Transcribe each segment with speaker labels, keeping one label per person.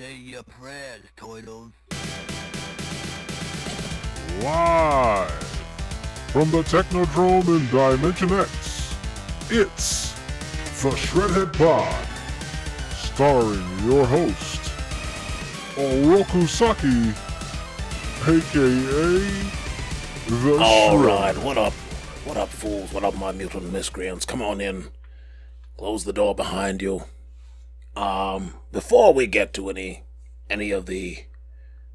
Speaker 1: Say your prayers, Turtles.
Speaker 2: Live from the Technodrome in Dimension X, it's the Shredhead Pod, starring your host, Oroku Saki, aka the
Speaker 3: All
Speaker 2: Shred.
Speaker 3: right, what up? What up, fools? What up, my mutant miscreants? Come on in. Close the door behind you. Um, before we get to any any of the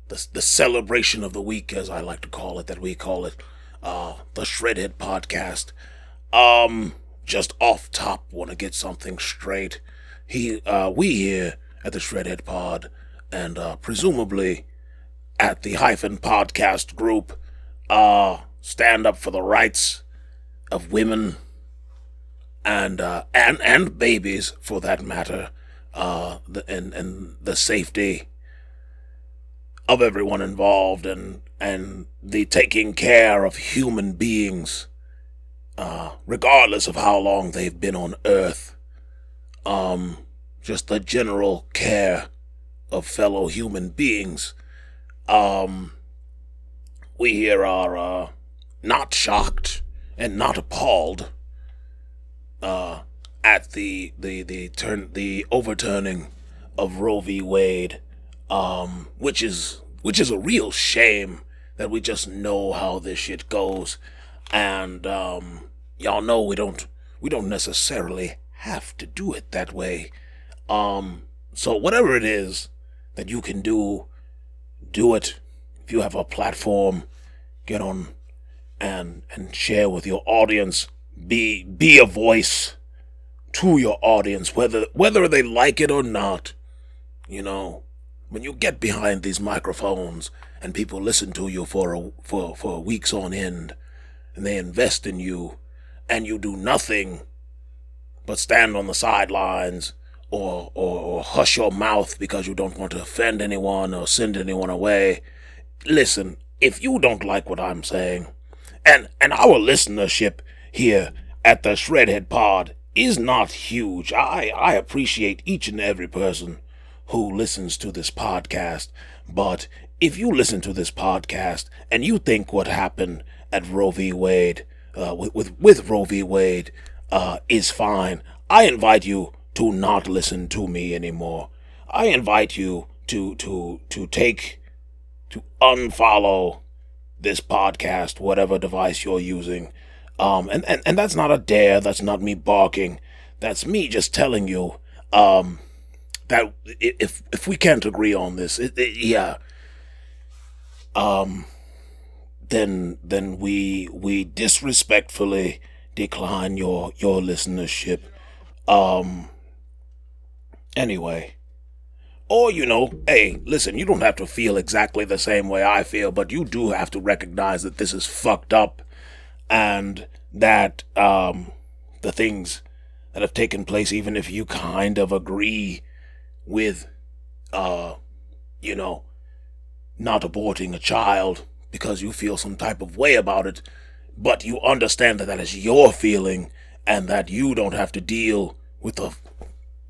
Speaker 3: the, the celebration of the week, as I like to call it, that we call it, uh, the Shredhead Podcast. Um, just off top, want to get something straight. He, uh, we here at the Shredhead Pod, and uh, presumably at the Hyphen Podcast Group, uh, stand up for the rights of women and uh, and and babies, for that matter, uh, the, and and the safety of everyone involved, and and the taking care of human beings, uh, regardless of how long they've been on Earth. Um, just the general care of fellow human beings. Um, we here are uh, not shocked and not appalled uh, at the the the turn the overturning of Roe v. Wade, um, which is which is a real shame that we just know how this shit goes, and um, y'all know we don't we don't necessarily have to do it that way. Um, so whatever it is that you can do, do it. If you have a platform, get on and and share with your audience. Be be a voice to your audience, whether whether they like it or not. You know, when you get behind these microphones and people listen to you for a, for for weeks on end, and they invest in you, and you do nothing but stand on the sidelines or, or or hush your mouth because you don't want to offend anyone or send anyone away. Listen, if you don't like what I'm saying, and and our listenership here at the Shredhead Pod is not huge. I I appreciate each and every person who listens to this podcast, but if you listen to this podcast and you think what happened at Roe v. Wade, uh, with, with with Roe v. Wade, uh, is fine, I invite you to not listen to me anymore. I invite you to to to take to unfollow this podcast, whatever device you're using. Um, and, and, and that's not a dare, that's not me barking. That's me just telling you, um, that if, if we can't agree on this, it, it- yeah, um, then, then we, we disrespectfully decline your, your listenership. Um, anyway. Or, you know, hey, listen, you don't have to feel exactly the same way I feel, but you do have to recognize that this is fucked up and that um, the things that have taken place, even if you kind of agree with, uh, you know, not aborting a child because you feel some type of way about it, but you understand that that is your feeling and that you don't have to deal with the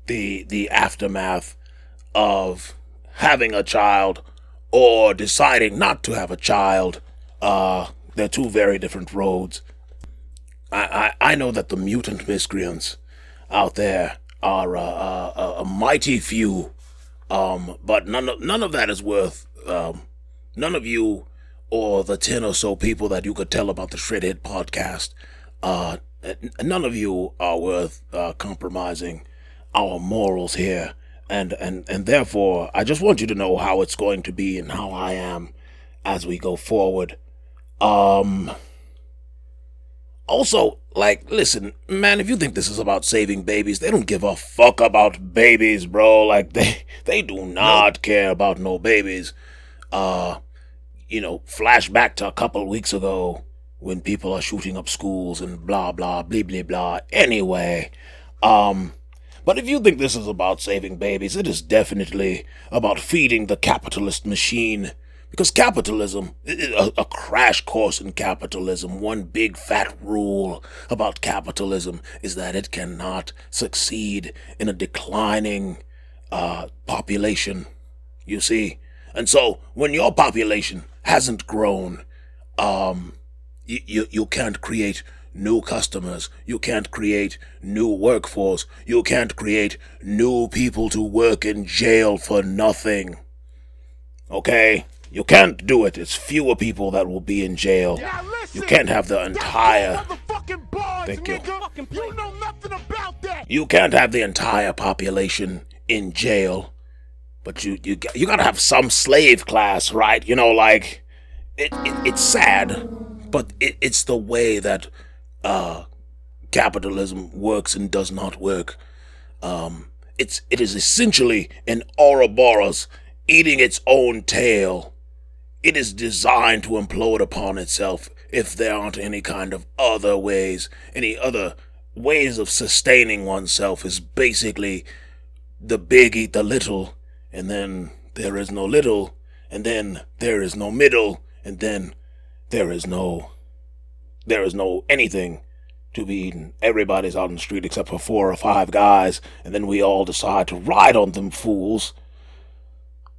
Speaker 3: the the aftermath of having a child or deciding not to have a child. Uh, they're two very different roads. I, I, I know that the mutant miscreants out there are a, a mighty few, um, but none of, none of that is worth. Um, none of you or the 10 or so people that you could tell about the Shredhead podcast, uh, none of you are worth uh, compromising our morals here. And, and, and therefore, I just want you to know how it's going to be and how I am as we go forward. Um, also, like, listen, man, if you think this is about saving babies, they don't give a fuck about babies, bro. Like, they, they do not care about no babies. Uh, you know, flash back to a couple weeks ago when people are shooting up schools and blah, blah, blah, blah, blah. Anyway, um, but if you think this is about saving babies, it is definitely about feeding the capitalist machine. Because capitalism, a crash course in capitalism, one big fat rule about capitalism is that it cannot succeed in a declining uh, population. You see? And so when your population hasn't grown, um, you, you can't create new customers. You can't create new workforce. You can't create new people to work in jail for nothing. Okay? You can't do it. It's fewer people that will be in jail. You can't have the entire. Thank you.
Speaker 4: You know nothing about that.
Speaker 3: You can't have the entire population in jail. But you you got- you gotta have some slave class, right? You know, like it, it it's sad, but it, it's the way that uh capitalism works and does not work. Um, it's it is essentially an Ouroboros eating its own tail. It is designed to implode upon itself if there aren't any kind of other ways, any other ways of sustaining oneself is basically the big eat the little, and then there is no little, and then there is no middle, and then there is no there is no anything to be eaten. Everybody's out on the street except for four or five guys, and then we all decide to ride on them fools.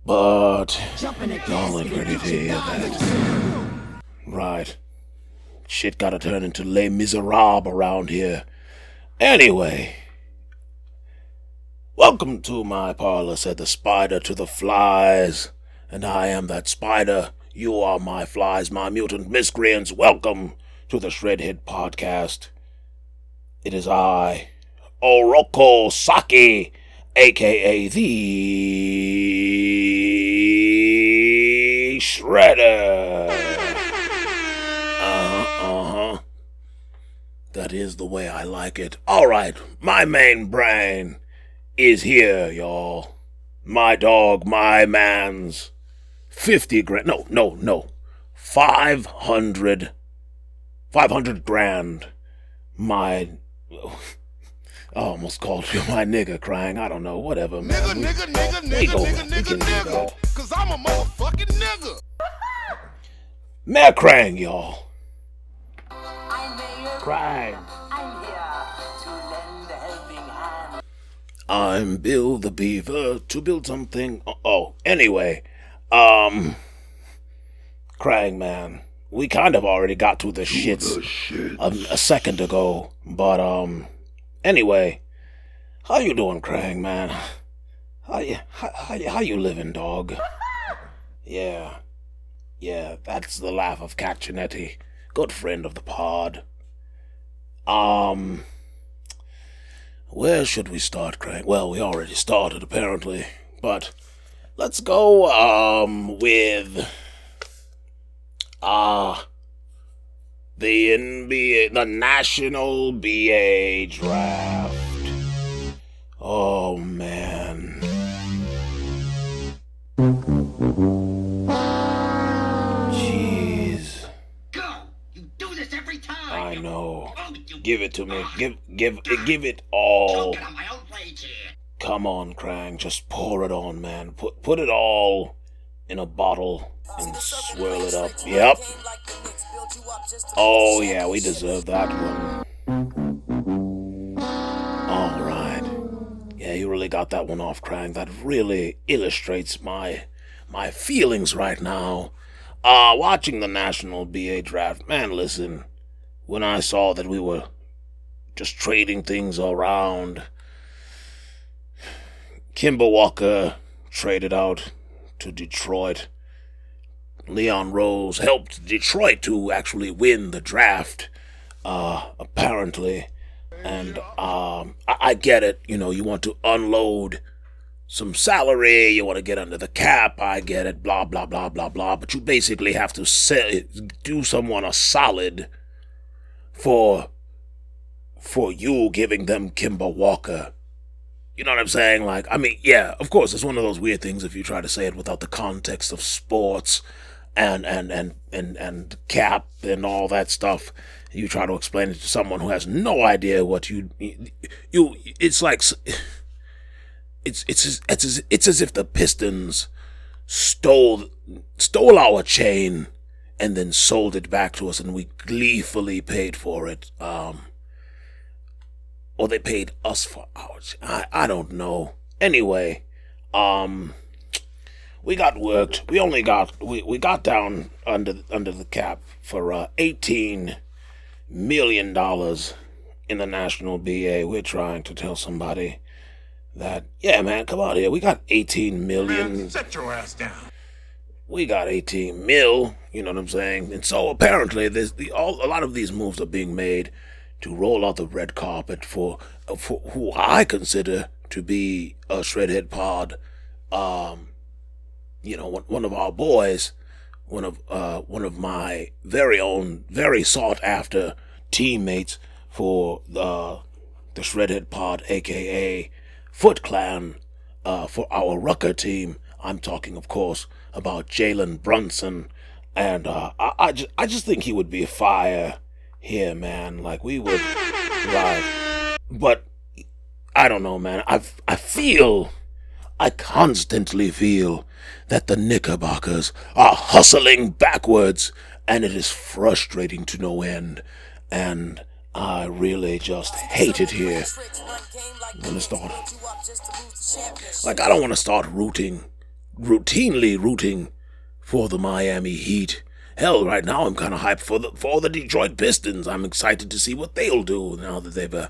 Speaker 3: But y'all ain't ready to hear that. Right. Shit gotta turn into Les Miserables around here. Anyway. Welcome to my parlor, said the spider to the flies. And I am that spider. You are my flies, my mutant miscreants. Welcome to the Shredhead Podcast. It is I, Oroku Saki, aka the Shredder. Uh huh, uh. That is the way I like it. Alright, my main brain is here, y'all. My dog, my man's. 50 grand. No, no, no. 500. 500 grand. My. I almost called you my nigga crying. I don't know. Whatever, man.
Speaker 4: Nigga,
Speaker 3: We-
Speaker 4: nigga, nigga, nigga,
Speaker 3: go-
Speaker 4: nigga, nigga, nigga. Cause I'm a motherfucking nigga.
Speaker 3: Mayor Krang, y'all. Krang.
Speaker 5: I'm here to lend a helping hand.
Speaker 3: I'm Bill the Beaver to build something. Oh, anyway, um, Krang man, we kind of already got to the shits a, a second ago, but um, anyway, how you doing, Krang man? How you how, how, you- how you living, dog? Yeah, yeah, that's the laugh of Cat good friend of the pod. Um. Where should we start, Craig? Well, we already started, apparently. But let's go, um, with. Ah. The NBA, the National BA Draft. Oh, man. Jeez.
Speaker 6: Go! You do this every time!
Speaker 3: I know. Give it to me. Give, give, give it all.
Speaker 6: Choking on my own rage here.
Speaker 3: Come on, Krang, just pour it on, man. Put put it all in a bottle and swirl it up. Yep. Oh yeah, we deserve that one. All right. Yeah, you really got that one off, Krang. That really illustrates my my feelings right now. Uh watching the National BA draft, man, listen. When I saw that we were just trading things around, Kemba Walker traded out to Detroit. Leon Rose helped Detroit to actually win the draft, uh, apparently. And um, I-, I get it. You know, you want to unload some salary, you want to get under the cap. I get it. Blah blah blah blah blah. But you basically have to say, do someone a solid for for you giving them Kemba Walker. You know what I'm saying? Like, I mean, yeah, of course, it's one of those weird things if you try to say it without the context of sports and and and and and cap and all that stuff. You try to explain it to someone who has no idea what you you. It's like it's it's it's as, it's as if the Pistons stole stole our chain and then sold it back to us, and we gleefully paid for it. Um, or they paid us for ours. I I don't know. Anyway, um, we got worked. We only got we, we got down under under the cap for uh, eighteen million dollars in the national BA. We're trying to tell somebody that yeah, man, come on here. We got eighteen million.
Speaker 4: Set your ass down.
Speaker 3: We got eighteen mil. You know what I'm saying? And so apparently, there's the all a lot of these moves are being made to roll out the red carpet for for who I consider to be a shredhead pod. Um, you know, one, of our boys, one of uh, one of my very own, very sought after teammates for the the Shredhead Pod, aka Foot Clan, uh, for our Rucker team. I'm talking, of course, about Jalen Brunson, and uh, I I just, I just think he would be a fire here, man. Like we would, right? But I don't know, man. I I feel. I constantly feel that the Knickerbockers are hustling backwards, and it is frustrating to no end. And I really just hate it here. I'm gonna start. Like, I don't want to start rooting, routinely rooting for the Miami Heat. Hell, right now I'm kind of hyped for the for the Detroit Pistons. I'm excited to see what they'll do now that they've uh,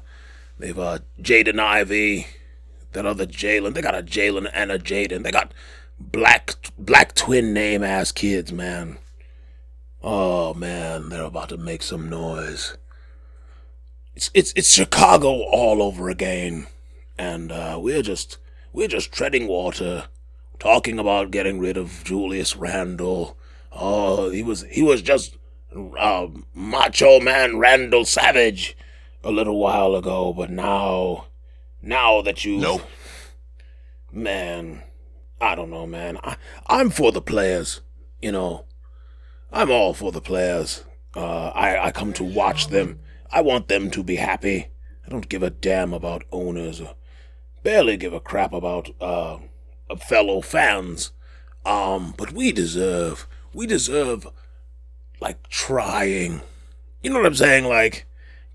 Speaker 3: they've uh, Jaden Ivey, that other Jalen. They got a Jalen and a Jaden. They got black black twin name ass kids, man. Oh man, they're about to make some noise. It's it's it's Chicago all over again, and uh, we're just we're just treading water, talking about getting rid of Julius Randle. Oh, he was he was just uh, Macho Man Randall Savage a little while ago, but now now that you
Speaker 4: Nope.
Speaker 3: man, I don't know, man. I I'm for the players, you know. I'm all for the players. Uh, I I come to watch them. I want them to be happy. I don't give a damn about owners. Or barely give a crap about uh fellow fans. Um, but we deserve we deserve like trying. You know what I'm saying? Like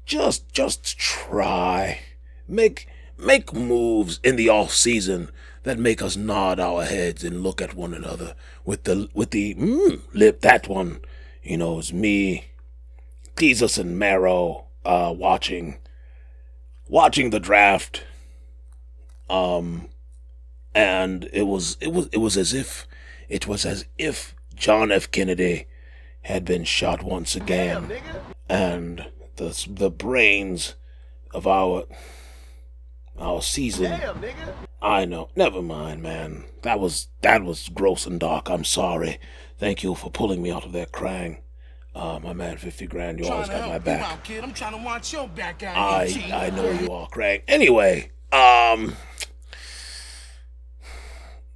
Speaker 3: just just try. Make make moves in the off season that make us nod our heads and look at one another with the with the mm, lip. That one, you know, is me, Jesus and Marrow, uh, watching watching the draft. Um, and it was it was it was as if it was as if John F. Kennedy had been shot once again, and the the brains of our our season. I know. Never mind, man. That was that was gross and dark. I'm sorry. Thank you for pulling me out of that Krang. Uh, my man, fifty grand. You always got my back.
Speaker 4: out, kid. I'm trying to watch your back out.
Speaker 3: I. I know you are, Craig. Anyway, um,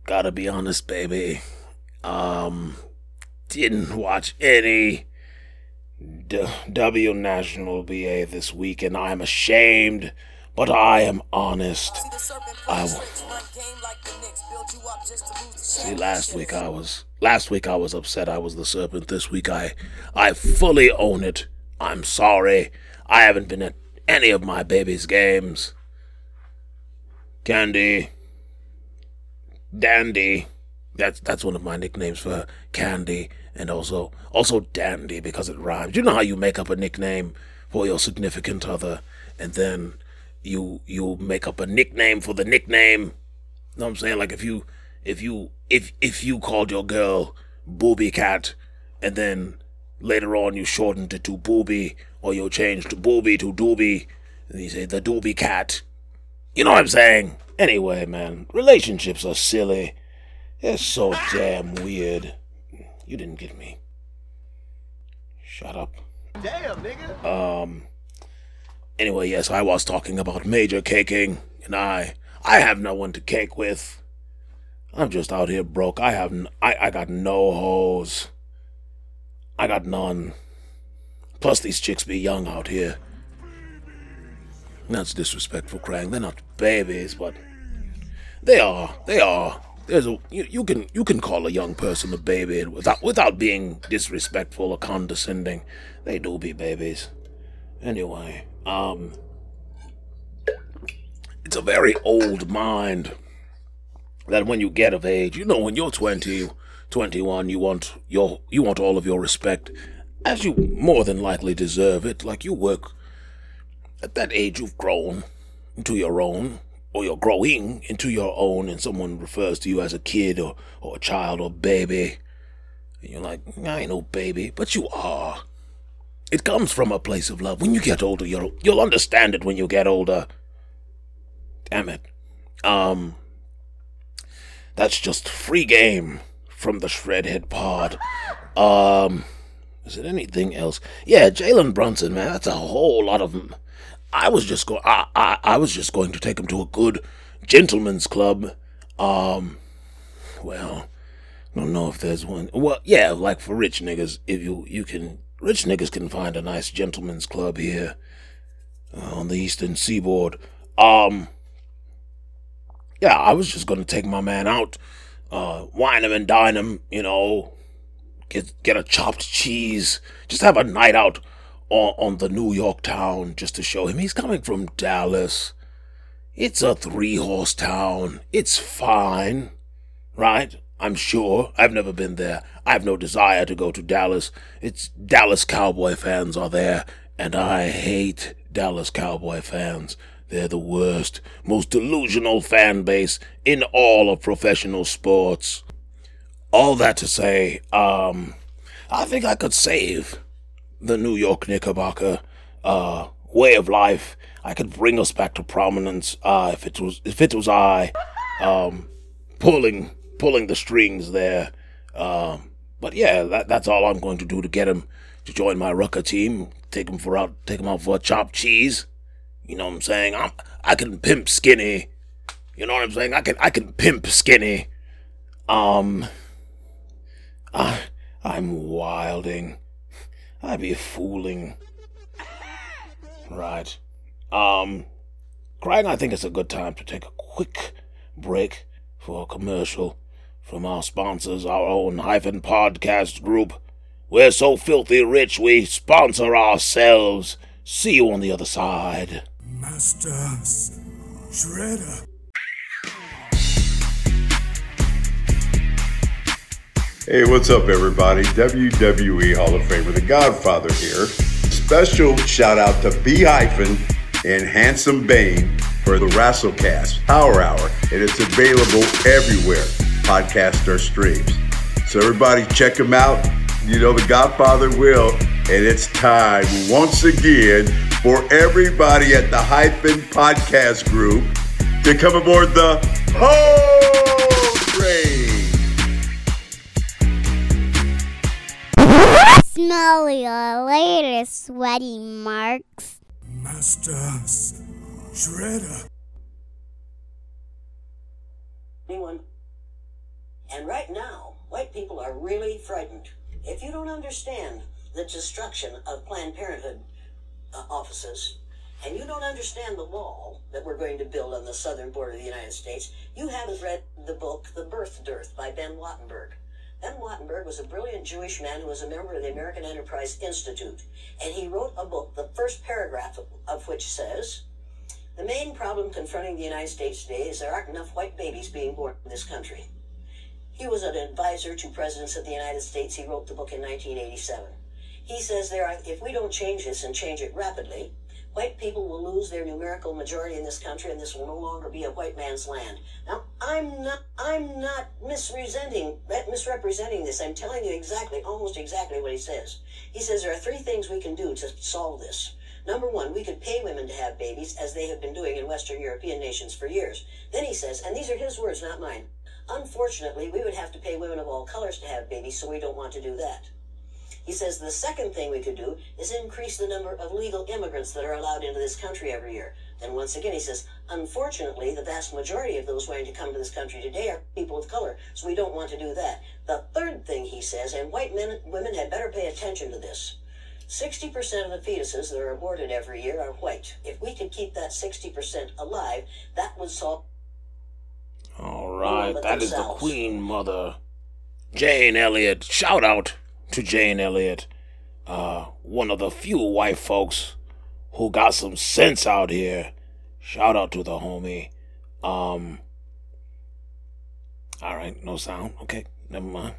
Speaker 3: gotta be honest, baby. Um, didn't watch any D- W National BA this week, and I'm ashamed, but I am honest. I See, last week I was last week I was upset I was the serpent. This week I I fully own it. I'm sorry. I haven't been at any of my baby's games. Candy. Dandy. That's that's one of my nicknames for her. Candy and also also Dandy because it rhymes. You know how you make up a nickname for your significant other and then you you make up a nickname for the nickname. You know what I'm saying? Like if you if you if if you called your girl Booby Cat and then later on you shortened it to Booby or you changed Booby to Doobie and you say the Doobie Cat. You know what I'm saying? Anyway, man, relationships are silly. They're so damn weird. You didn't get me. Shut up.
Speaker 4: Damn, nigga.
Speaker 3: Um. Anyway, yes, I was talking about major caking, and I, I have no one to cake with. I'm just out here broke. I have, n- I, I got no hoes. I got none. Plus, these chicks be young out here. That's disrespectful, Krang. They're not babies, but they are. They are. There's a you, you can you can call a young person a baby without without being disrespectful or condescending. They do be babies. Anyway, um it's a very old mind. that when you get of age, you know, when you're 20, 21, you want your you want all of your respect, as you more than likely deserve it. Like you work at that age, you've grown into your own, or you're growing into your own, and someone refers to you as a kid or or a child or baby, and you're like, I ain't no baby, but you are. It comes from a place of love. When you get older, you'll you'll understand it when you get older. Damn it. Um that's just free game from the Shredhead Pod. Um is it anything else? Yeah, Jalen Brunson, man, that's a whole lot of them. I was just going I, I I was just going to take him to a good gentleman's club. Um well, I don't know if there's one. Well, yeah, like for rich niggas, if you you can rich niggas can find a nice gentleman's club here uh, on the eastern seaboard. Um, yeah, I was just gonna take my man out, uh, wine him and dine him, you know, get get a chopped cheese, just have a night out on, on the New York town just to show him he's coming from Dallas. It's a three horse town. It's fine, right? I'm sure. I've never been there. I have no desire to go to Dallas. It's Dallas Cowboy fans are there, and I hate Dallas Cowboy fans. They're the worst, most delusional fan base in all of professional sports. All that to say, um, I think I could save the New York Knickerbocker uh, way of life. I could bring us back to prominence uh, if it was if it was I um, pulling pulling the strings there. Um, but yeah, that, that's all I'm going to do to get him to join my Rucker team. Take him for out, take him out for a chopped cheese. You know what I'm saying? I'm, I can pimp Skinny. You know what I'm saying? I can I can pimp Skinny. Um, I I'm wilding. I be fooling. Right. Um, Craig, I think it's a good time to take a quick break for a commercial from our sponsors, our own hyphen podcast group. We're so filthy rich we sponsor ourselves. See you on the other side.
Speaker 7: Master Shredder.
Speaker 8: Hey, what's up, everybody? WWE Hall of Famer, The Godfather here. Special shout out to B Hyphen and Handsome Bane for the Wrestlecast Power Hour, and it's available everywhere podcasts or streams. So, everybody, check them out. You know, The Godfather will, and it's time once again for everybody at the Hyphen Podcast Group to come aboard the whole train.
Speaker 9: Smell your latest sweaty marks.
Speaker 7: Master Shredder.
Speaker 5: Anyone? And right now, white people are really frightened. If you don't understand the destruction of Planned Parenthood uh, offices, and you don't understand the wall that we're going to build on the southern border of the United States, you haven't read the book The Birth Dearth by Ben Wattenberg. Ben Wattenberg was a brilliant Jewish man who was a member of the American Enterprise Institute, and he wrote a book, the first paragraph of, of which says, the main problem confronting the United States today is there aren't enough white babies being born in this country. He was an advisor to presidents of the United States. He wrote the book in 1987. He says there if we don't change this and change it rapidly, white people will lose their numerical majority in this country and this will no longer be a white man's land. Now, I'm not I'm not misrepresenting misrepresenting this. I'm telling you exactly, almost exactly what he says. He says there are three things we can do to solve this. Number one, we could pay women to have babies, as they have been doing in Western European nations for years. Then he says, and these are his words, not mine. Unfortunately, we would have to pay women of all colors to have babies, so we don't want to do that. He says the second thing we could do is increase the number of legal immigrants that are allowed into this country every year. Then once again, he says, unfortunately, the vast majority of those wanting to come to this country today are people of color, so we don't want to do that. The third thing he says, and white men, women had better pay attention to this. 60% of the fetuses that are aborted every year are white. If we could keep that 60% alive, that would solve
Speaker 3: All right,
Speaker 5: but
Speaker 3: that is the
Speaker 5: themselves.
Speaker 3: Queen Mother, Jane Elliott. Shout out to Jane Elliott, uh, one of the few white folks who got some sense out here. Shout out to the homie. Um, All right, no sound. Okay, never mind.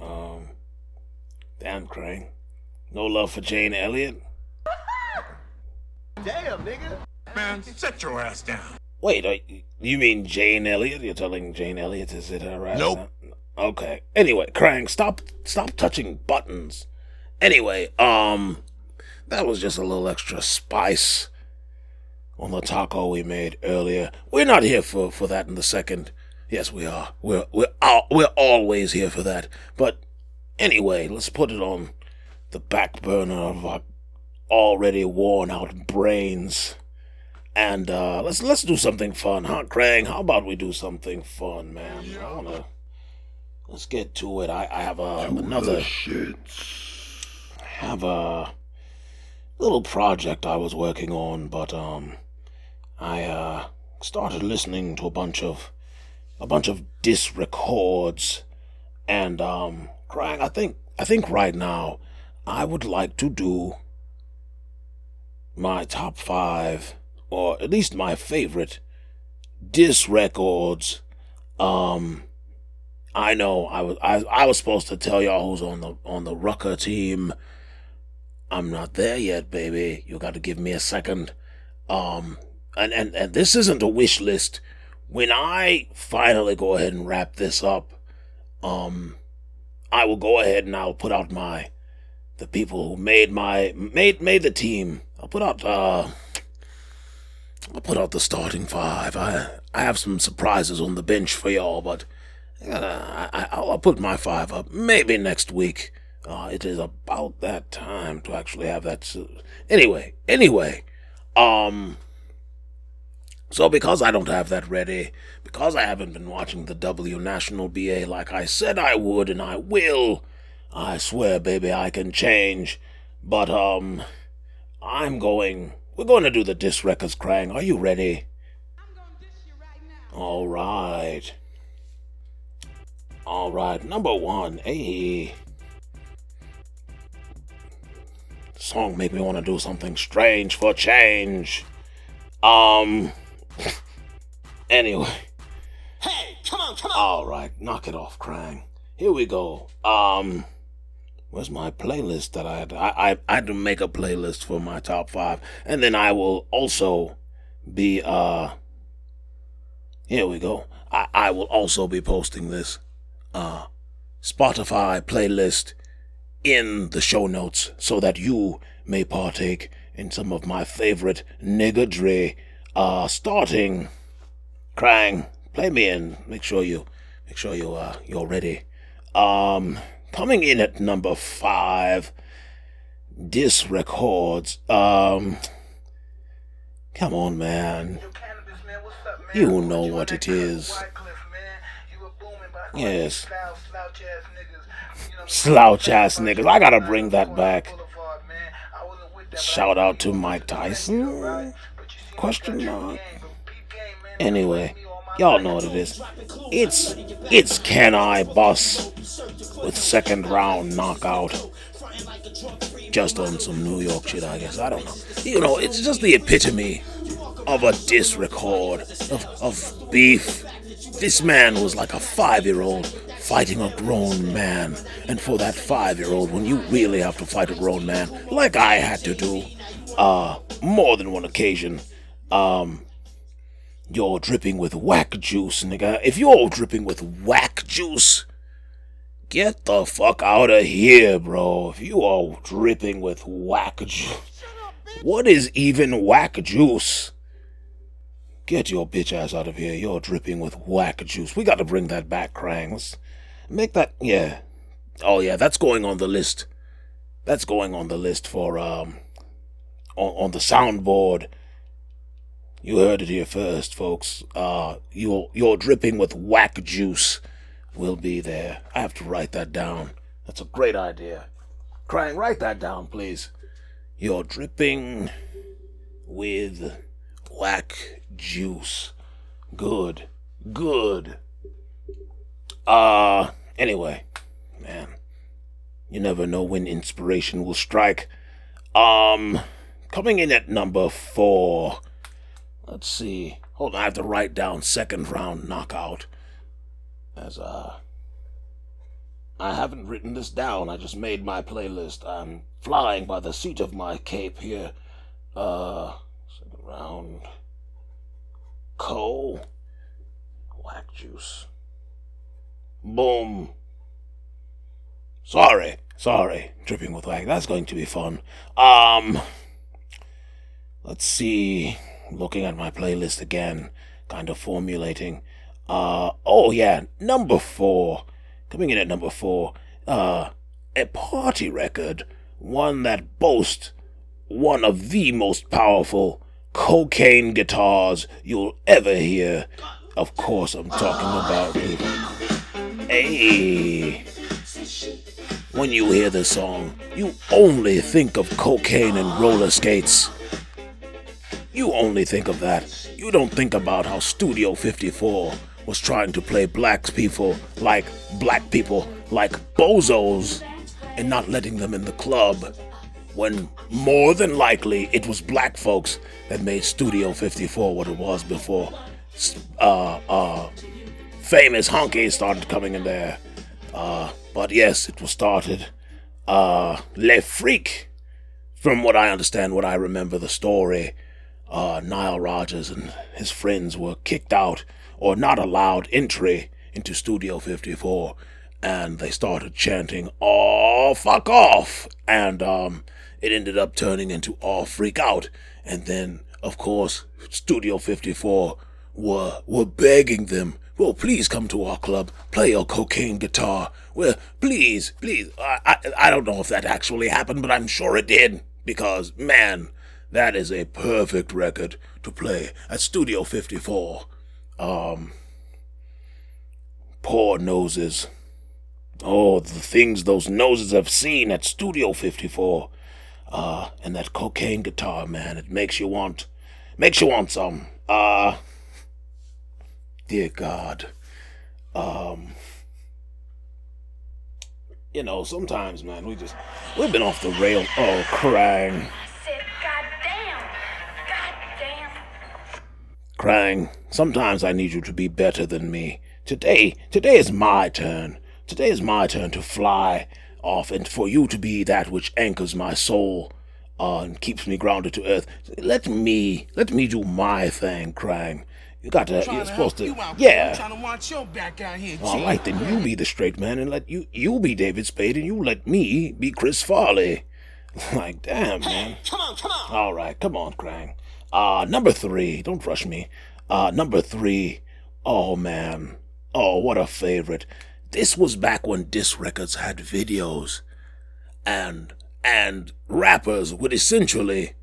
Speaker 3: Um, damn, Crane. No love for Jane Elliott.
Speaker 4: Damn, nigga.
Speaker 10: Man, sit your ass down.
Speaker 3: Wait, uh, you mean Jane Elliott? You're telling Jane Elliott to sit her ass
Speaker 10: Nope.
Speaker 3: Okay. Anyway, Krang, stop, stop touching buttons. Anyway, um, that was just a little extra spice on the taco we made earlier. We're not here for for that in the second. Yes, we are. We're we're al- we're always here for that. But anyway, let's put it on the back burner of our already worn out brains. And uh, let's let's do something fun, huh, Krang? How about we do something fun, man? I wanna let's get to it. I, I have uh, another have a little project I was working on, but um, I uh started listening to a bunch of a bunch of disc records, and um, Krang, I think I think right now I would like to do my top five, or at least my favorite disc records. Um, I know I was I, I was supposed to tell y'all who's on the on the Rucker team. I'm not there yet, baby. You got to give me a second. Um, and and and this isn't a wish list. When I finally go ahead and wrap this up, um, I will go ahead and I'll put out my the people who made my made made the team. I'll put out uh I'll put out the starting five. I I have some surprises on the bench for y'all, but uh, I, I'll, put my five up maybe next week. Uh, it is about that time to actually have that. s- Anyway, anyway, um. So because I don't have that ready, because I haven't been watching the W National BA like I said I would, and I will, I swear, baby, I can change. But um, I'm going. We're going to do the disc records, Krang. Are you ready? I'm going to dish you right now. All right. All right. Number one. Hey. Song make me want to do something strange for change. Um. Anyway.
Speaker 6: Hey, come on, come on.
Speaker 3: All right, knock it off, Krang. Here we go. Um, where's my playlist that I had? I, I I had to make a playlist for my top five, and then I will also be uh. Here we go. I I will also be posting this uh Spotify playlist in the show notes so that you may partake in some of my favorite niggadry. Uh, starting Krang, play me in. Make sure you, make sure you uh you're ready. Um, coming in at number five, Dis Records. Um, come on, man. You know what it is. Yes. Slouch ass niggas. I gotta bring that back. Shout out to Mike Tyson? Question mark. Anyway, y'all know what it is. It's it's Canibus with second round knockout. Just on some New York shit, I guess. I don't know. You know, it's just the epitome of a diss record of, of beef. This man was like a five year old fighting a grown man. And for that five year old, when you really have to fight a grown man, like I had to do, uh, more than one occasion, um, you're dripping with whack juice, nigga. If you're dripping with whack juice, get the fuck out of here, bro. If you are dripping with whack juice, what is even whack juice? Get your bitch ass out of here. You're dripping with whack juice. We got to bring that back, Krang. Let's make that. Yeah. Oh yeah, that's going on the list. That's going on the list for um on, on the soundboard. You heard it here first, folks. Uh, you're you're dripping with whack juice. We'll be there. I have to write that down. That's a great idea. Krang, write that down, please. You're dripping with whack juice. Good. Good. Uh, anyway, man, you never know when inspiration will strike. Um, coming in at number four. Let's see. Hold on, I have to write down second round knockout. as uh I haven't written this down. I just made my playlist. I'm flying by the seat of my cape here. Uh, second round. Coal. Whack juice. Boom. Sorry, sorry. Dripping with whack. That's going to be fun. Um, let's see. Looking at my playlist again, kind of formulating. Uh, oh yeah, number four. Coming in at number four, uh, a party record, one that boasts one of the most powerful cocaine guitars you'll ever hear. Of course, I'm talking about. Hey! When you hear this song, you only think of cocaine and roller skates. You only think of that. You don't think about how Studio 54 was trying to play black people like black people like bozos and not letting them in the club when more than likely it was black folks that made Studio 54 what it was before uh uh famous honkies started coming in there. Uh but yes, it was started uh Le Freak from what I understand, what I remember the story, uh Nile and his friends were kicked out or not allowed entry into Studio 54, and they started chanting, "Oh, fuck off!" And um, it ended up turning into "Oh, freak out!" And then, of course, Studio 54 were were begging them, "Well, please come to our club, play your cocaine guitar. Well, please, please." I, I I don't know if that actually happened, but I'm sure it did because man. That is a perfect record to play at Studio 54 um poor noses. Oh, the things those noses have seen at Studio 54. Uh, and that cocaine guitar, man, it makes you want, makes you want some. Uh, dear God. Um, you know, sometimes, man, we just, we've been off the rail. Oh, crying. Krang, sometimes I need you to be better than me. Today, today is my turn. Today is my turn to fly off and for you to be that which anchors my soul uh, and keeps me grounded to earth. Let me, let me do my thing, Krang. You got to, you're supposed to, yeah.
Speaker 4: trying to watch your back out here,
Speaker 3: All right, then you be the straight man and let you, you be David Spade and you let me be Chris Farley. like, damn, man.
Speaker 6: Come on, come on.
Speaker 3: All right, come on, Krang. Uh, number three, don't rush me. Uh, number three, oh man. Oh, what a favorite. This was back when disc records had videos. And, and rappers would essentially,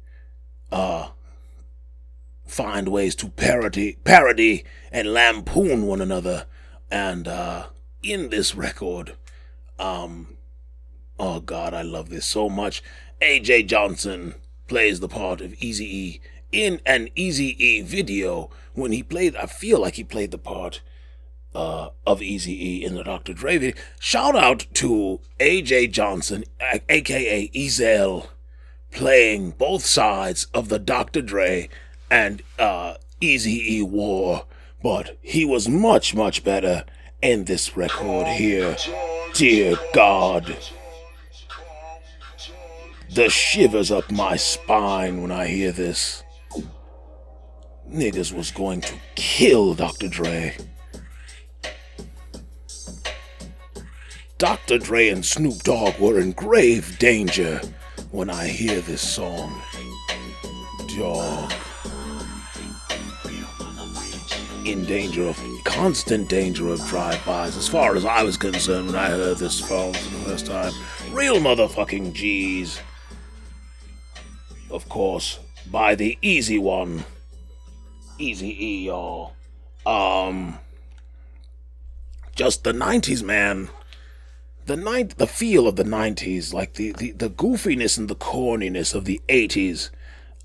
Speaker 3: uh, find ways to parody, parody and lampoon one another. And, uh, in this record, um, oh god, I love this so much. AJ Johnson plays the part of Easy E in an Easy E video when he played. I feel like he played the part uh, of Easy E in the Dr. Dre video. Shout out to AJ Johnson, aka Ezal, playing both sides of the Dr. Dre and uh, Easy E war, but he was much much better in this record here. Dear God. The shivers up my spine when I hear this. Niggas was going to kill Dr. Dre. Dr. Dre and Snoop Dogg were in grave danger when I hear this song. Dog. In danger of, constant danger of drive-bys, as far as I was concerned when I heard this song for the first time. Real motherfucking G's. Of course, by the easy one. Easy E, y'all. Um, just the 90s, man. The night, the feel of the 90s, like the, the, the goofiness and the corniness of the 80s.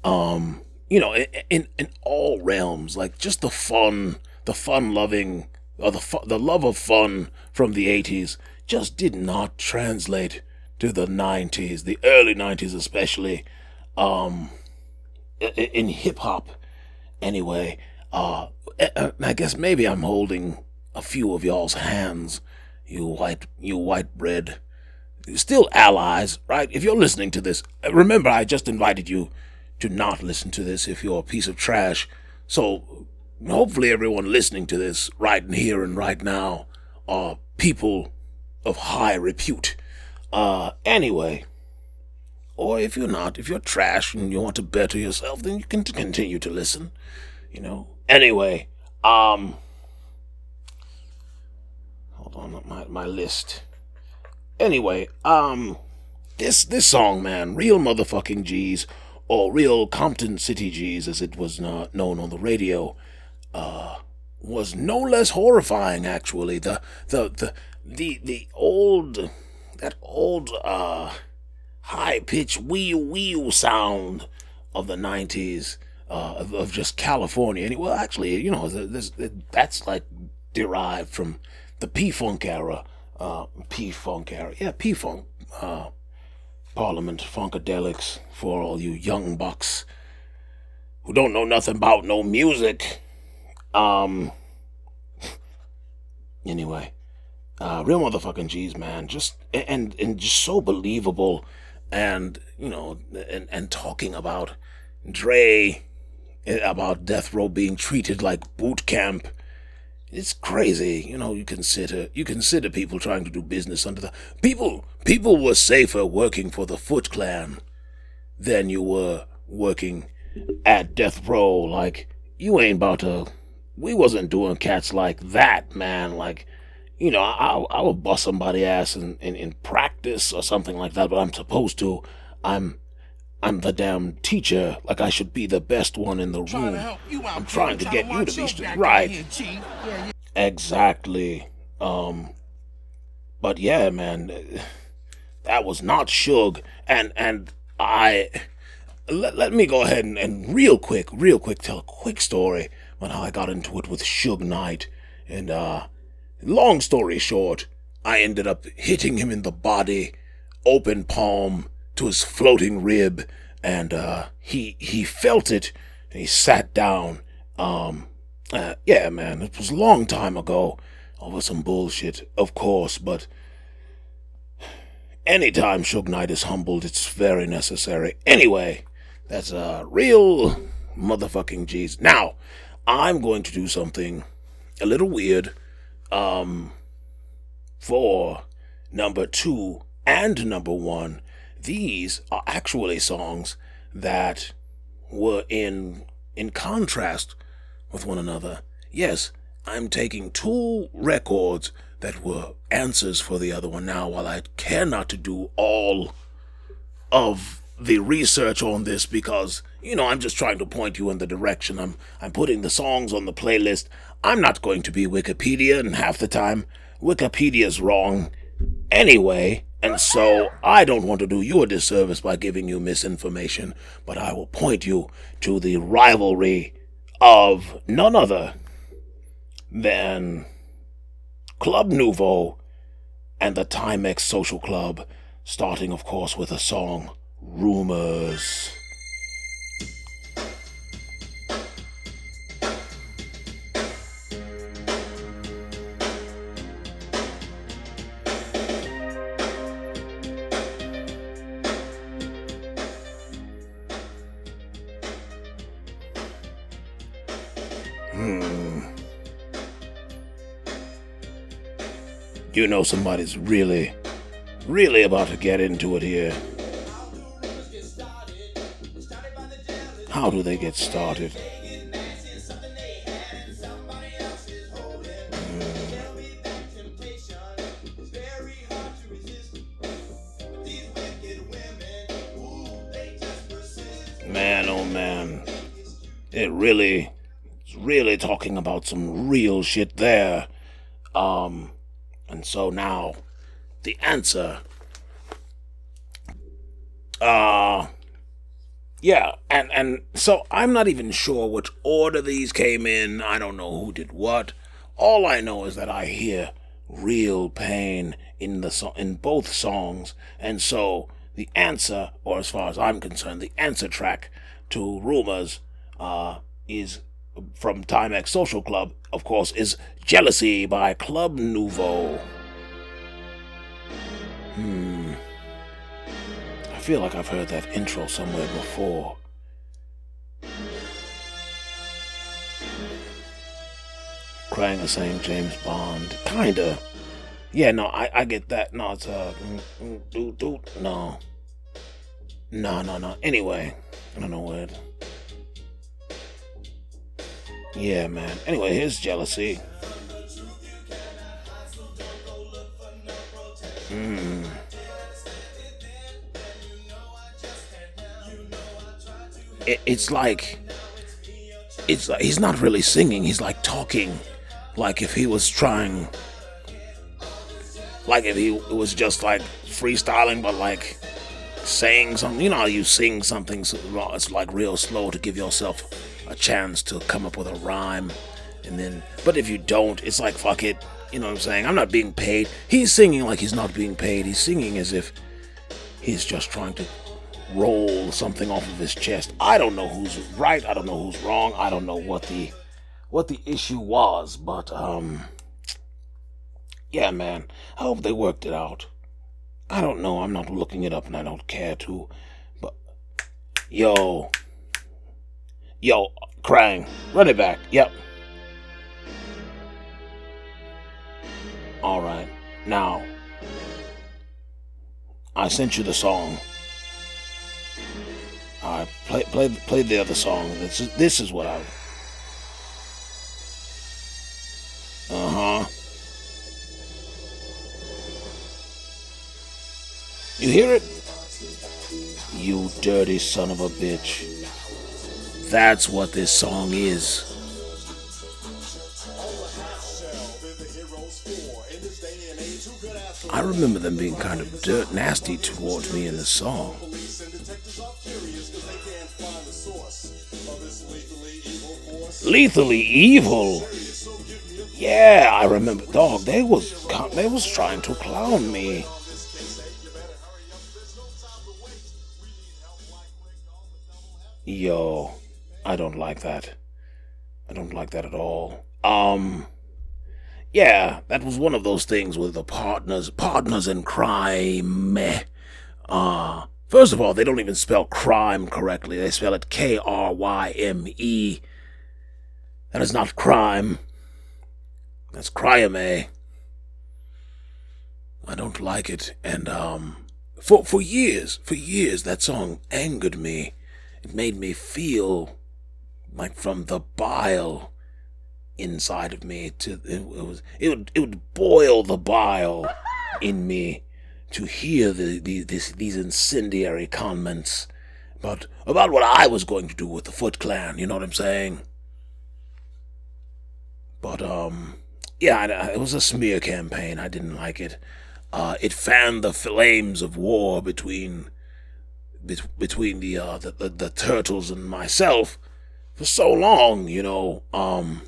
Speaker 3: Um, you know, in, in, all realms, like just the fun, the fun loving, or the, fu- the love of fun from the 80s just did not translate to the 90s, the early 90s especially. Um, in hip hop, anyway. Uh, I- I guess maybe I'm holding a few of y'all's hands, you white, you white bread. Still allies, right? If you're listening to this, remember I just invited you to not listen to this if you're a piece of trash. So hopefully everyone listening to this right here and right now are people of high repute. Uh, anyway, or if you're not, if you're trash and you want to better yourself, then you can t- continue to listen. You know. Anyway, um, hold on, my my list. Anyway, um, this this song, man, real motherfucking G's, or real Compton City G's, as it was not known on the radio, uh, was no less horrifying. Actually, the the the the the old that old uh high pitched wheel wheel sound of the nineties. Uh, of, of just California. And, well, actually, you know, this, that's like derived from the P Funk era. Uh, P Funk era. Yeah, P Funk. Uh, Parliament Funkadelics for all you young bucks who don't know nothing about no music. Um. Anyway, uh, real motherfucking G's, man. Just and and just so believable, and you know, and and talking about Dre, eh, about death row being treated like boot camp. It's crazy, you know. You consider you consider people trying to do business under the people. People were safer working for the Foot Clan than you were working at death row. Like you ain't about to. We wasn't doing cats like that, man. Like you know, I I would bust somebody ass in, in in practice or something like that, but I'm supposed to. I'm I'm the damn teacher. Like I should be the best one in the room. I'm trying to get you to be st- right. Exactly. Um. But yeah, man, that was not Suge, and and I. Let, let me go ahead and, and real quick, real quick, tell a quick story on how I got into it with Suge Knight. And uh, long story short, I ended up hitting him in the body, open palm to his floating rib, and uh, he he felt it. And he sat down. Um, uh, yeah, man, it was a long time ago. Over some bullshit, of course, but anytime Suge Knight is humbled, it's very necessary. Anyway, that's a real motherfucking G's. Now, I'm going to do something a little weird. Um, for number two and number one, these are actually songs that were in in contrast with one another. Yes, I'm taking two records that were answers for the other one now while I care not to do all of the research on this because you know I'm just trying to point you in the direction I'm I'm putting the songs on the playlist. I'm not going to be Wikipedia and half the time Wikipedia's wrong anyway, and so I don't want to do you a disservice by giving you misinformation, but I will point you to the rivalry of none other than Club Nouveau and the Timex Social Club, starting, of course, with a song, Rumors. You know somebody's really, really about to get into it here. How do they get started? Man, oh man. It really, it's really talking about some real shit there. Um, and so now, the answer. Uh, yeah, and and so I'm not even sure which order these came in. I don't know who did what. All I know is that I hear real pain in the so- in both songs, and so the answer, or as far as I'm concerned, the answer track to rumors, uh, is from Timex Social Club, of course, is Jealousy by Club Nouveau. Hmm. I feel like I've heard that intro somewhere before. Crying the same James Bond. Kinda. Yeah, no, I, I get that. No, it's uh, mm, mm, do, do, no. No, no, no. Anyway, I don't know what. Yeah, man. Anyway, here's jealousy. Hmm. It, it's like it's like he's not really singing. He's like talking, like if he was trying, like if he was just like freestyling, but like saying something. You know how you sing something, so it's like real slow to give yourself a chance to come up with a rhyme, and then. But if you don't, it's like fuck it. You know what I'm saying? I'm not being paid. He's singing like he's not being paid. He's singing as if he's just trying to roll something off of his chest. I don't know who's right. I don't know who's wrong. I don't know what the what the issue was, but um yeah, man. I hope they worked it out. I don't know. I'm not looking it up and I don't care to. But yo. Yo, Krang, run it back. Yep. All right. Now, I sent you the song. All right, play play play the other song. This is this is what I. Uh huh. You hear it? You dirty son of a bitch. That's what this song is. I remember them being kind of dirt nasty towards me in the song. Lethally evil. Yeah, I remember. Dog, they was they was trying to clown me. Yo, I don't like that. I don't like that at all. Um, yeah, that was one of those things with the partners, partners in crime. Uh, first of all, they don't even spell crime correctly. They spell it K R Y M E. That is not crime. That's crime. I don't like it, and um, for for years, for years, that song angered me. It made me feel like from the bile inside of me to it, was it would it would boil the bile in me to hear the, the this, these incendiary comments about about what I was going to do with the Foot Clan. You know what I'm saying? But um, yeah, it was a smear campaign. I didn't like it. Uh, it fanned the flames of war between between the, uh, the, the the turtles and myself for so long. You know, um,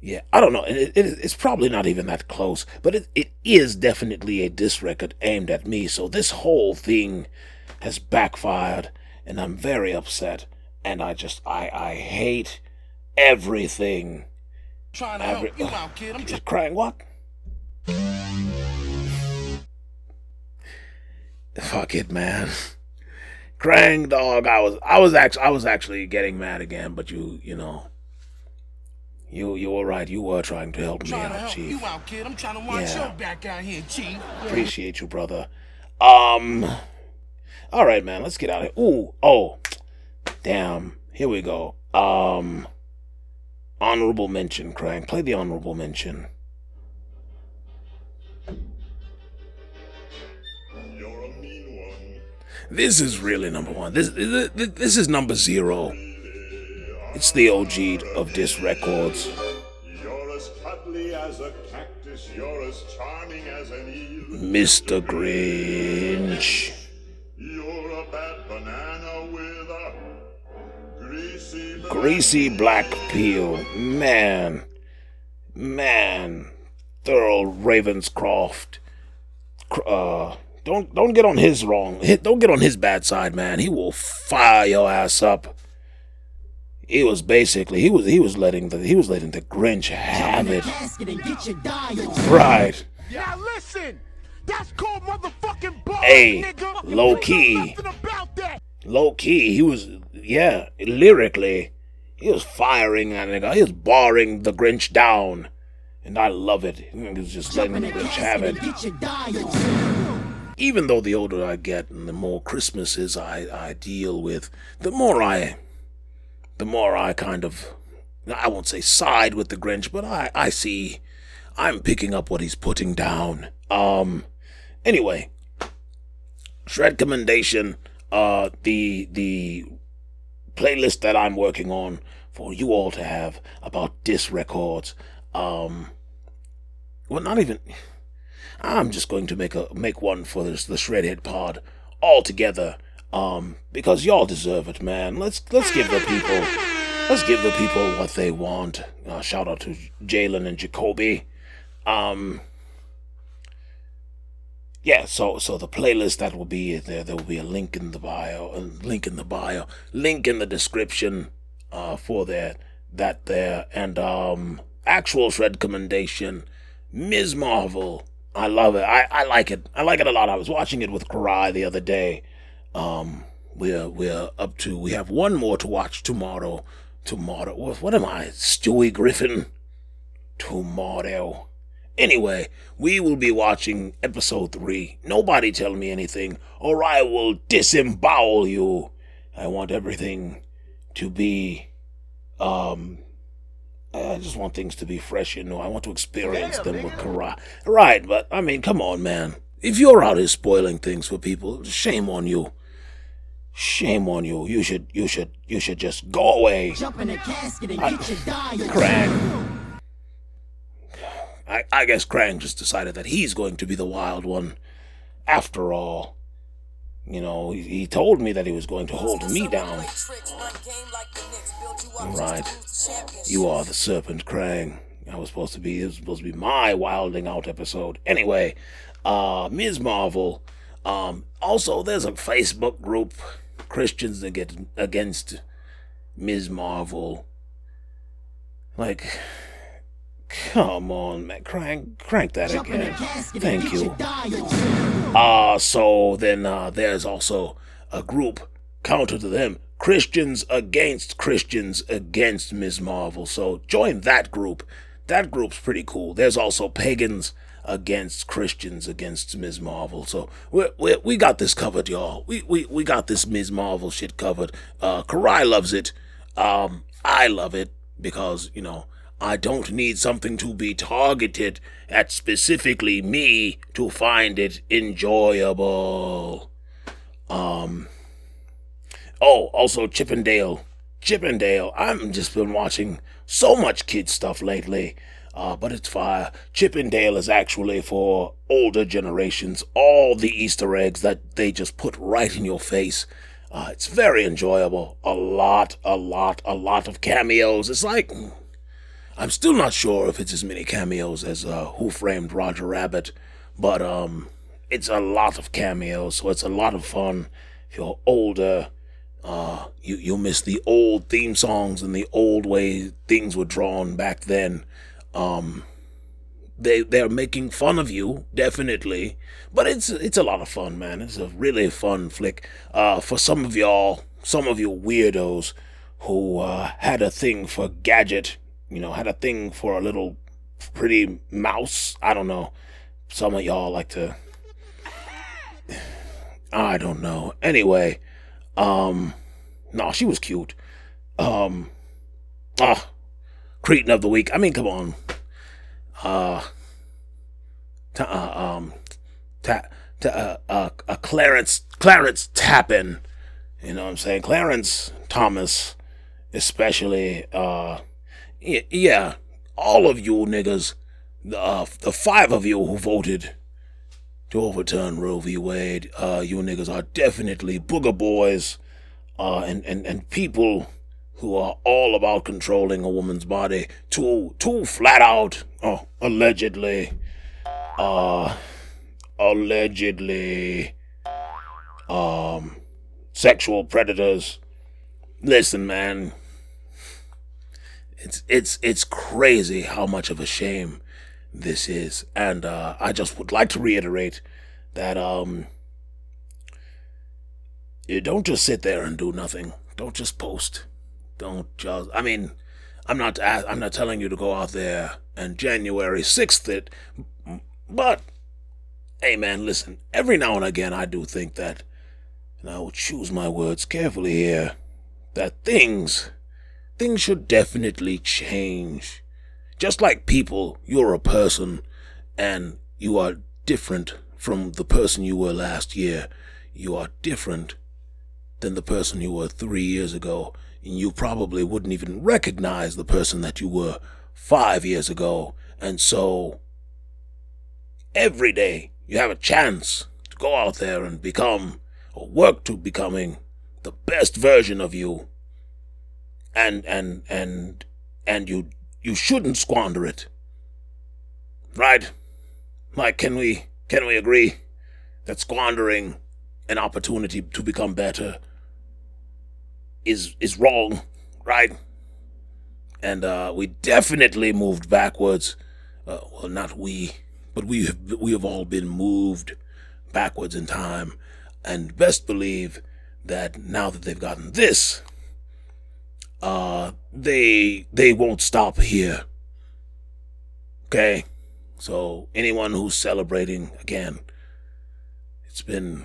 Speaker 3: yeah, I don't know. It, it, it's probably not even that close, but it, it is definitely a diss record aimed at me. So this whole thing has backfired, and I'm very upset. And I just, I, I hate everything.
Speaker 4: Trying to
Speaker 3: Every,
Speaker 4: help you out, kid. I'm
Speaker 3: just crying. What? Fuck it, man. Krang dog, I was, I was actually, I was actually getting mad again, but you, you know. You you were right. You were trying to help me
Speaker 4: trying to
Speaker 3: out,
Speaker 4: help
Speaker 3: Chief.
Speaker 4: you out, kid. I'm trying to watch
Speaker 3: Yeah.
Speaker 4: your back out here, Chief.
Speaker 3: Appreciate you, brother. Um. All right, man. Let's get out of here. Ooh. Oh. Damn. Here we go. Um. Honorable mention, Krang. Play the honorable mention. This is really number one. This this, this is number zero. It's the OG of Disc Records.
Speaker 11: You're as cuddly as a cactus, you're as charming as an eel.
Speaker 3: Mr. Grinch.
Speaker 11: You're a bad banana with a greasy black
Speaker 3: Greasy black peel. Man. Man. Thurl Ravenscroft. Uh, don't don't get on his wrong. Don't get on his bad side, man. He will fire your ass up. he was basically he was he was letting the he was letting the Grinch have it. Right.
Speaker 10: Now listen, that's called motherfucking bars,
Speaker 3: Hey,
Speaker 10: nigga.
Speaker 3: Low key. Low key, he was yeah, lyrically, he was firing that nigga. He was barring the Grinch down. And I love it. He was just letting the Grinch have it. Even though the older I get and the more Christmases I, I deal with, the more I the more I kind of I won't say side with the Grinch, but I, I see I'm picking up what he's putting down. Um anyway, shred commendation, uh the the playlist that I'm working on for you all to have about disc records. Um well not even I'm just going to make a make one for this the Shredhead Pod all together. Um, because y'all deserve it, man. Let's let's give the people let's give the people what they want. Uh, shout out to Jalen and Jacoby. Um, yeah, so so the playlist that will be there. There will be a link in the bio, a link in the bio, link in the description, uh, for that that there, and um, actual shred commendation, Ms. Marvel. I love it. I, I like it. I like it a lot. I was watching it with Karai the other day. Um, we're we're up to we have one more to watch tomorrow. Tomorrow. What, what am I? Stewie Griffin. Tomorrow. Anyway, we will be watching episode three. Nobody tell me anything, or I will disembowel you. I want everything to be um I just want things to be fresh and new. I want to experience them with Karai. Right, but I mean, come on, man. If you're out here spoiling things for people, shame on you. Shame on you. You should, you should, you should just go away.
Speaker 6: Jump in a casket and
Speaker 3: I-
Speaker 6: get your dial.
Speaker 3: Krang. I, I guess Krang just decided that he's going to be the wild one. After all, you know, he, he told me that he was going to hold me down. Right. You are the serpent, Krang. I was supposed to be. It was supposed to be my wilding out episode. Anyway, uh, Ms. Marvel. Um, also, there's a Facebook group, Christians against against Ms. Marvel. Like, come on, man, crank, crank that
Speaker 6: Jump
Speaker 3: again. Thank
Speaker 6: get
Speaker 3: you.
Speaker 6: Your dial.
Speaker 3: Uh, so then uh, there's also a group counter to them Christians against Christians against Ms. Marvel. So join that group. That group's pretty cool. There's also pagans against Christians against Ms. Marvel. So we we we got this covered, y'all. We we we got this Ms. Marvel shit covered. Uh, Karai loves it. Um, I love it because you know I don't need something to be targeted at specifically me to find it enjoyable. Um. Oh, also Chip 'n Dale. Chippendale. I've just been watching so much kid stuff lately. Uh, but it's fire. Chip 'n Dale is actually for older generations. All the Easter eggs that they just put right in your face. Uh, it's very enjoyable. A lot, a lot, a lot of cameos. It's like I'm still not sure if it's as many cameos as uh, Who Framed Roger Rabbit, but um, it's a lot of cameos, so it's a lot of fun. If you're older, uh, you you miss the old theme songs and the old way things were drawn back then. Um, they they're making fun of you definitely, but it's it's a lot of fun, man. It's a really fun flick. Uh, for some of y'all, some of you weirdos who uh, had a thing for gadget, you know, had a thing for a little pretty mouse. I don't know. Some of y'all like to. I don't know. Anyway, um, no, she was cute. Um, ah, Cretin of the week. I mean, come on. Uh, ta, uh um, ta, ta, uh, uh, uh, Clarence, Clarence Tappan. You know what I'm saying? Clarence Thomas, especially. Uh, yeah, all of you niggas, uh, the five of you who voted to overturn Roe v. Wade, uh, you niggas are definitely booger boys, uh, and, and, and people who are all about controlling a woman's body too, too flat out, oh, allegedly, uh, allegedly, um, sexual predators. Listen, man. It's it's it's crazy how much of a shame this is, and uh, I just would like to reiterate that um, you don't just sit there and do nothing. Don't just post. Don't just. I mean, I'm not. I'm not telling you to go out there and January sixth it, but hey, man, listen. Every now and again, I do think that, and I will choose my words carefully here, that things, things should definitely change. Just like people, you're a person, and you are different from the person you were last year. You are different than the person you were three years ago, and you probably wouldn't even recognize the person that you were five years ago. And so, every day you have a chance to go out there and become, or work to becoming, the best version of you. And and and and you you shouldn't squander it. Right? Like, can we can we agree that squandering an opportunity to become better is is wrong, right? And uh, we definitely moved backwards. Uh, well, not we, but we have we have all been moved backwards in time, and best believe that now that they've gotten this, uh, they they won't stop here. Okay, so anyone who's celebrating again, it's been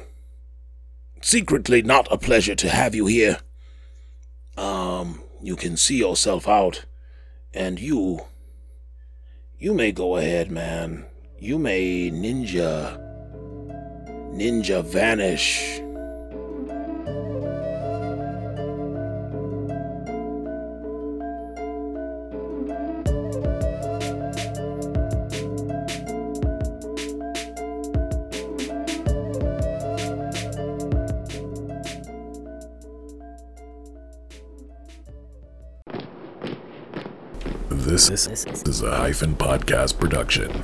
Speaker 3: secretly not a pleasure to have you here. Um, you can see yourself out, and you, you may go ahead, man. You may ninja, ninja vanish.
Speaker 12: This is a hyphen podcast production.